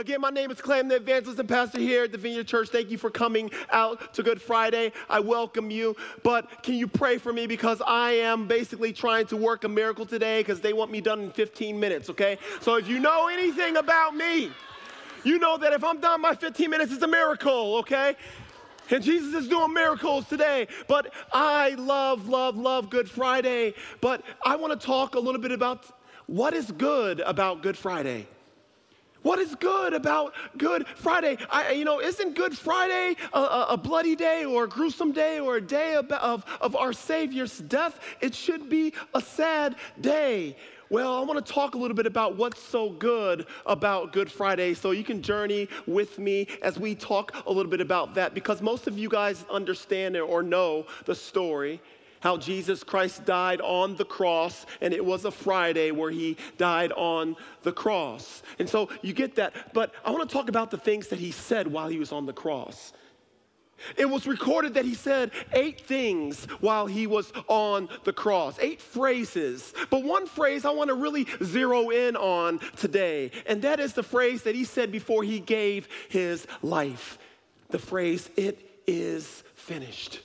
Again, my name is Clay, the evangelist and pastor here at the Vineyard Church. Thank you for coming out to Good Friday. I welcome you. But can you pray for me because I am basically trying to work a miracle today because they want me done in 15 minutes, okay? So if you know anything about me, you know that if I'm done by 15 minutes, it's a miracle, okay? And Jesus is doing miracles today. But I love, love, love Good Friday. But I want to talk a little bit about what is good about Good Friday. What is good about Good Friday? I, you know, isn't Good Friday a, a, a, bloody day or a gruesome day or a day of, of, of our Savior's death? It should be a sad day. Well, I want to talk a little bit about what's so good about Good Friday so you can journey with me as we talk a little bit about that because most of you guys understand or know the story how Jesus Christ died on the cross, and it was a Friday where he died on the cross. And so you get that. But I want to talk about the things that he said while he was on the cross. It was recorded that he said eight things while he was on the cross, eight phrases. But one phrase I want to really zero in on today, and that is the phrase that he said before he gave his life. The phrase, it is finished.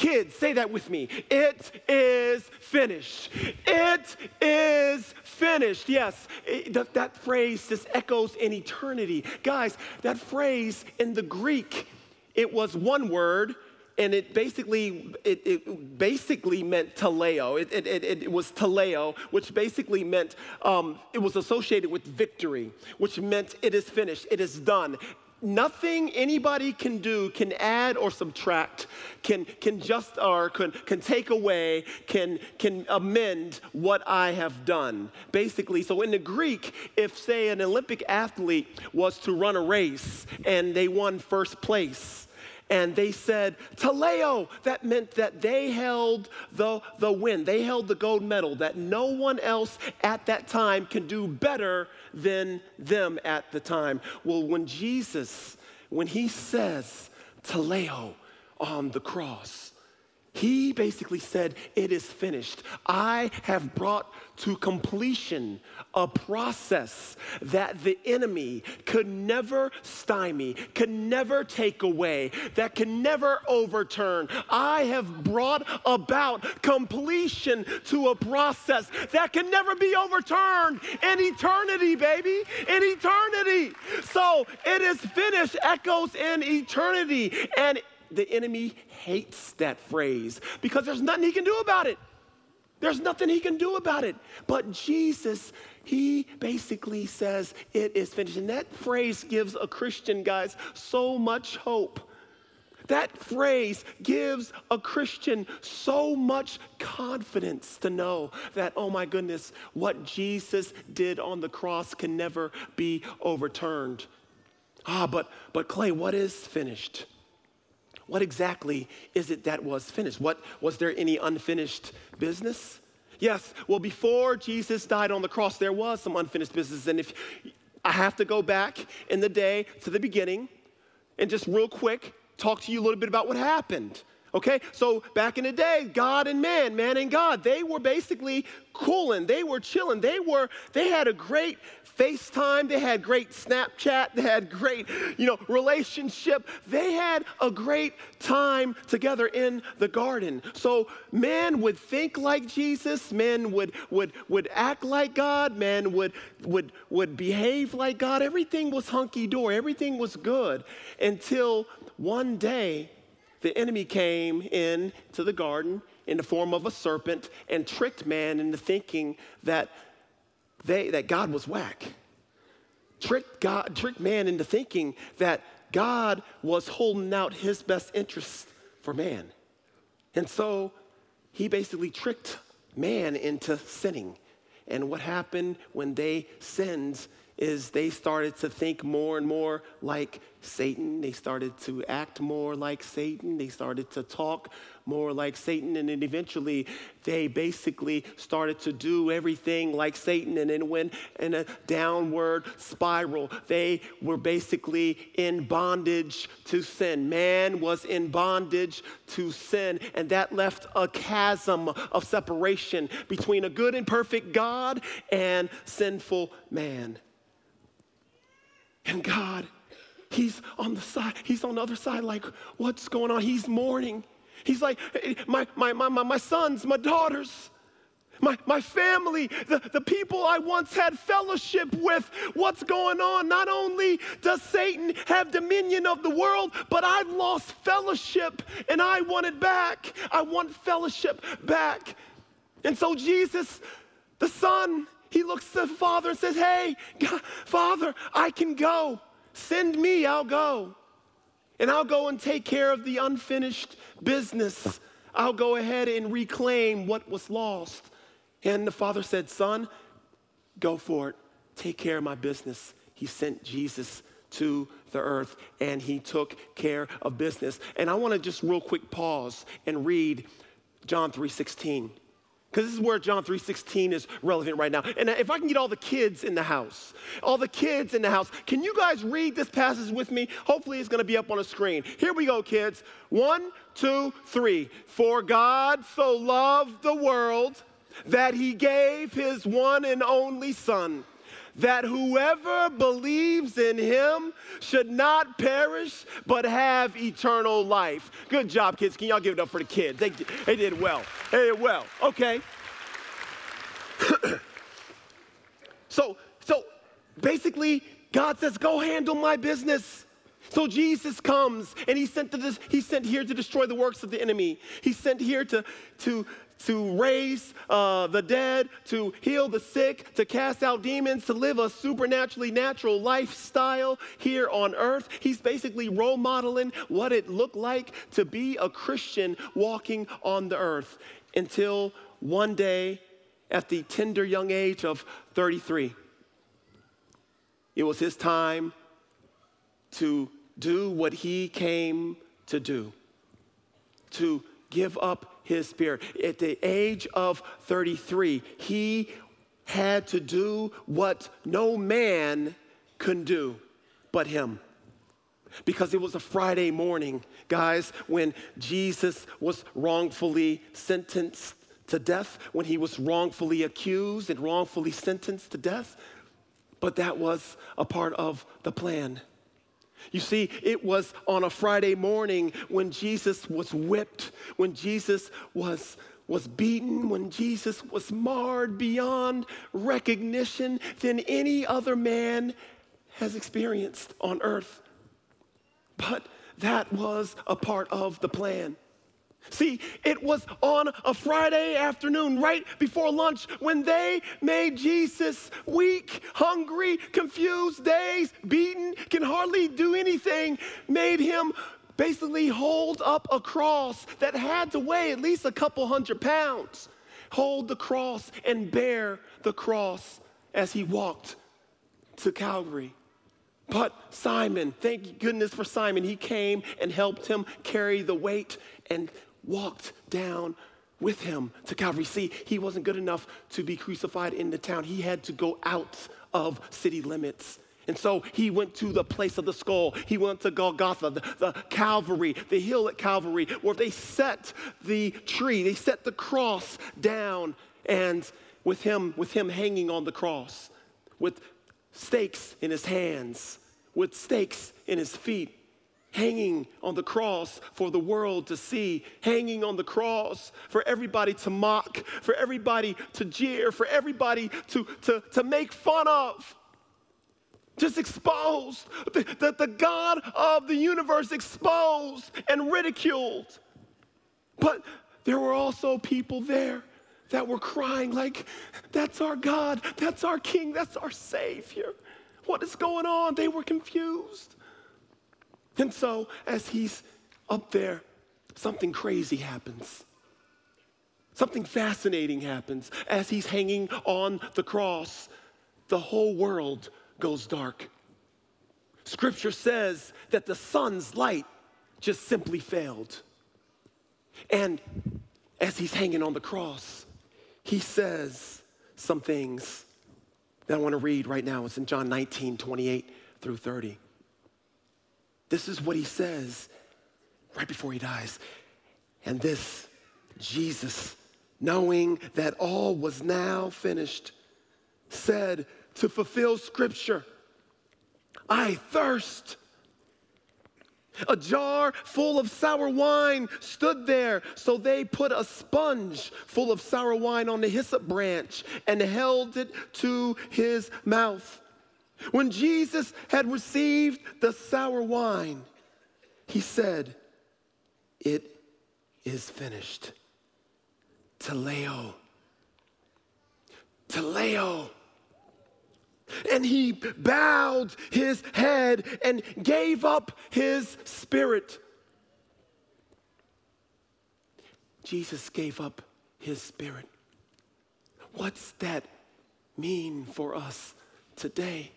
Kids, say that with me. It is finished. It is finished. Yes, it, that, that phrase just echoes in eternity. Guys, that phrase in the Greek, it was one word and it basically it, it, basically meant teleo. It, it, it, was teleo, which basically meant um, it was associated with victory, which meant it is finished, it is done nothing anybody can do can add or subtract can can just or can can take away can can amend what i have done basically. So in the greek if say an olympic athlete was to run a race and they won first place and they said teleo that meant that they held the, the win they held the gold medal that no one else at that time can do better than them at the time. Well, when Jesus, when he says teleo on the cross, he basically said, It is finished. I have brought to completion a process that the enemy could never stymie, could never take away, that can never overturn. I have brought about completion to a process that can never be overturned in eternity, baby, in eternity. So it is finished, echoes in eternity. And the enemy hates that phrase because there's nothing he can do about it. There's nothing he can do about it. But Jesus, he basically says, It is finished. And that phrase gives a Christian, guys, so much hope. That phrase gives a Christian so much confidence to know that, oh my goodness, what Jesus did on the cross can never be overturned. Ah, but, but Clay, what is finished? What exactly is it that was finished? What was there any unfinished business? Yes, well, before Jesus died on the cross, there was some unfinished business. And if I have to go back in the day to the beginning and just real quick talk to you a little bit about what happened. Okay, so back in the day, God and man, man and God, they were basically cooling, they were chilling, they were, they had a great FaceTime, they had great Snapchat, they had great, you know, relationship. They had a great time together in the garden. So man would think like Jesus, man would would would act like God, man would would would behave like God. Everything was hunky dory, everything was good until one day the enemy came in to the garden in the form of a serpent and tricked man into thinking that they, that God was whack. Tricked, God, tricked man into thinking that God was holding out his best interest for man. And so he basically tricked man into sinning. And what happened when they sinned is they started to think more and more like Satan. They started to act more like Satan. They started to talk more like Satan. And then eventually they basically started to do everything like Satan and then went in a downward spiral. They were basically in bondage to sin. Man was in bondage to sin. And that left a chasm of separation between a good and perfect God and sinful man. And God, He's on the side, He's on the other side, like, what's going on? He's mourning. He's like, eh, eh, my, my, my, my, my sons, my daughters, my, my family, the, the people I once had fellowship with, what's going on? Not only does Satan have dominion of the world, but I've lost fellowship and I want it back. I want fellowship back. And so Jesus, the Son, he looks to the Father and says, Hey, God, Father, I can go. Send me, I'll go. And I'll go and take care of the unfinished business. I'll go ahead and reclaim what was lost. And the father said, Son, go for it. Take care of my business. He sent Jesus to the earth and he took care of business. And I want to just real quick pause and read John 3:16 because this is where John 3:16 is relevant right now. And if I can get all the kids in the house, all the kids in the house, can you guys read this passage with me? Hopefully it's going to be up on a screen. Here we go, kids. One, two, three. For God so loved the world that he gave his one and only son that whoever believes in him should not perish but have eternal life. Good job, kids. Can y'all give it up for the kids? They, they did well. They did well. Okay. so, so basically, God says, go handle my business. So Jesus comes and he sent, to this, he sent here to destroy the works of the enemy. He sent here to, to, to raise uh, the dead, to heal the sick, to cast out demons, to live a supernaturally natural lifestyle here on earth. He's basically role modeling what it looked like to be a Christian walking on the earth until one day at the tender young age of 33. It was his time to do what he came to do, to give up his spirit. At the age of 33, he had to do what no man can do but him. Because it was a Friday morning, guys, when Jesus was wrongfully sentenced to death, when he was wrongfully accused and wrongfully sentenced to death. But that was a part of the plan. You see, it was on a Friday morning when Jesus was whipped, when Jesus was, was beaten, when Jesus was marred beyond recognition than any other man has experienced on earth. But that was a part of the plan. See, it was on a Friday afternoon, right before lunch, when they made Jesus weak, hungry, confused, dazed, beaten, can hardly do anything, made him basically hold up a cross that had to weigh at least a couple hundred pounds. Hold the cross and bear the cross as he walked to Calvary. But Simon, thank goodness for Simon, he came and helped him carry the weight and walked down with him to Calvary. See, he wasn't good enough to be crucified in the town. He had to go out of city limits. And so he went to the place of the skull. He went to Golgotha, the, the, Calvary, the hill at Calvary, where they set the tree, they set the cross down, and with him, with him hanging on the cross, with stakes in his hands, with stakes in his feet, hanging on the cross for the world to see, hanging on the cross for everybody to mock, for everybody to jeer, for everybody to, to, to make fun of. Just exposed, that the, the God of the universe exposed and ridiculed. But there were also people there that were crying, like, that's our God, that's our King, that's our Savior. What is going on? They were confused. And so, as he's up there, something crazy happens. Something fascinating happens as he's hanging on the cross. The whole world goes dark. Scripture says that the sun's light just simply failed. And as he's hanging on the cross, he says some things that I want to read right now. It's in John 19, 28 through 30. This is what he says right before he dies. And this, Jesus, knowing that all was now finished, said to fulfill scripture, I thirst. A jar full of sour wine stood there, so they put a sponge full of sour wine on the hyssop branch and held it to his mouth. When Jesus had received the sour wine, he said, It is finished. Teleo. Teleo. And he bowed his head and gave up his spirit. Jesus gave up his spirit. What's that mean for us today?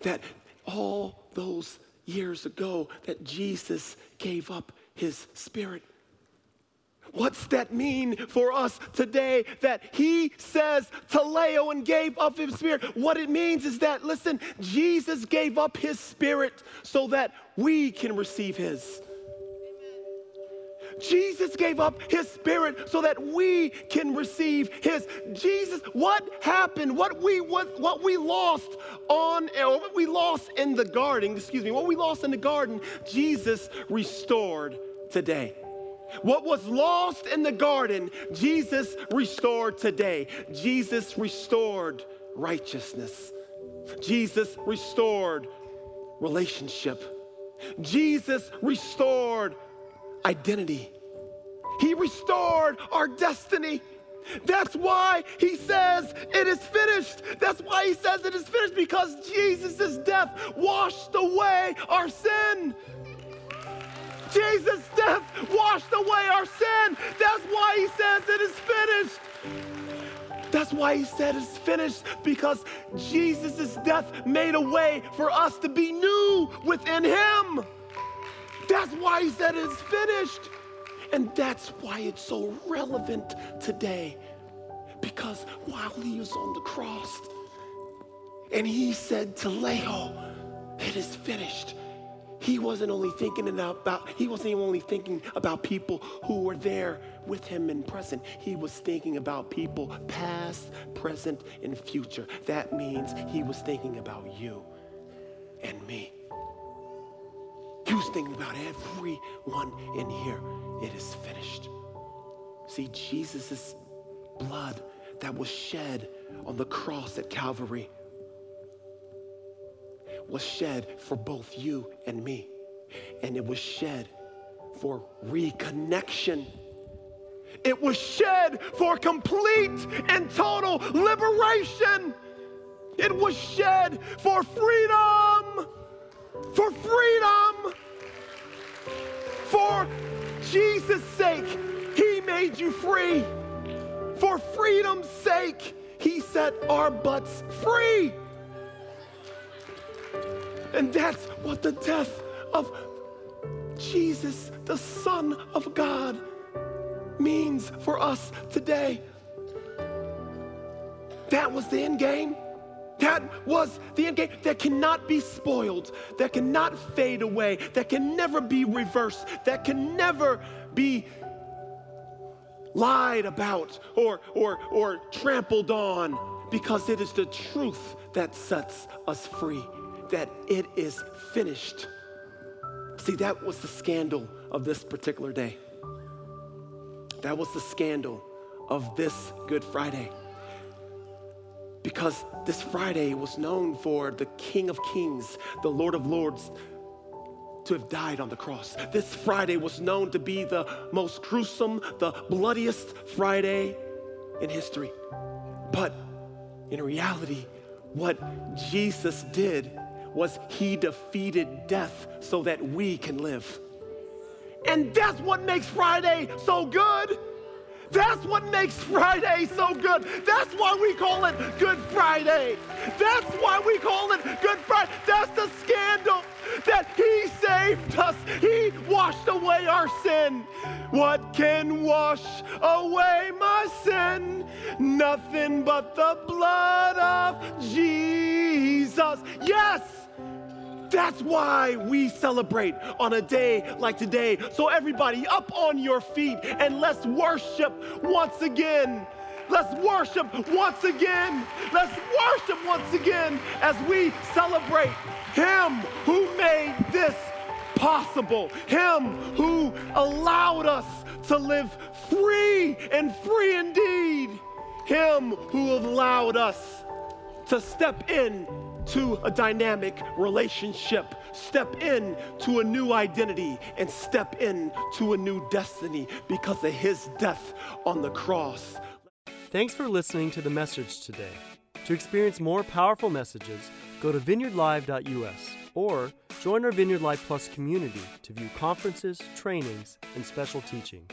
That all those years ago that Jesus gave up his spirit. What's that mean for us today that he says teleo and gave up his spirit? What it means is that, listen, Jesus gave up his spirit so that we can receive his. Jesus gave up his spirit so that we can receive his. Jesus, what happened? What we what, what we lost on or what we lost in the garden, excuse me, what we lost in the garden, Jesus restored today. What was lost in the garden, Jesus restored today. Jesus restored righteousness. Jesus restored relationship. Jesus restored identity. He restored our destiny. That's why he says it is finished. That's why he says it is finished because Jesus' death washed away our sin. Jesus' death washed away our sin. That's why he says it is finished. That's why he said it's finished because Jesus' death made a way for us to be new within him. That's why he said it's finished. And that's why it's so relevant today. Because while he was on the cross and he said teleo, it is finished he wasn't only thinking about he wasn't only thinking about people who were there with him in present. He was thinking about people past present and future. That means he was thinking about you and me he was thinking about everyone in here it is finished see jesus' blood that was shed on the cross at calvary was shed for both you and me. And it was shed for reconnection. It was shed for complete and total liberation. It was shed for freedom. For freedom. For Jesus' sake, He made you free. For freedom's sake, He set our butts free. And that's what the death of Jesus, the Son of God, means for us today. That was the end game. That was the end game that cannot be spoiled, that cannot fade away, that can never be reversed, that can never be lied about or, or, or trampled on because it is the truth that sets us free that it is finished. See, that was the scandal of this particular day. That was the scandal of this Good Friday. Because this Friday was known for the King of Kings, the Lord of Lords, to have died on the cross. This Friday was known to be the most gruesome, the bloodiest Friday in history. But in reality, what Jesus did was he defeated death so that we can live. And that's what makes Friday so good. That's what makes Friday so good. That's why we call it Good Friday. That's why we call it Good Friday. That's the scandal that He saved us. He washed away our sin. What can wash away my sin? Nothing but the blood of Jesus. Yes! That's why we celebrate on a day like today. So, everybody, up on your feet and let's worship once again. Let's worship once again. Let's worship once again as we celebrate Him who made this possible, Him who allowed us to live free and free indeed, Him who allowed us to step in to a dynamic relationship, step in to a new identity, and step in to a new destiny because of his death on the cross. Thanks for listening to the message today. To experience more powerful messages, go to vineyardlive.us or join our Vineyard Live Plus community to view conferences, trainings, and special teachings.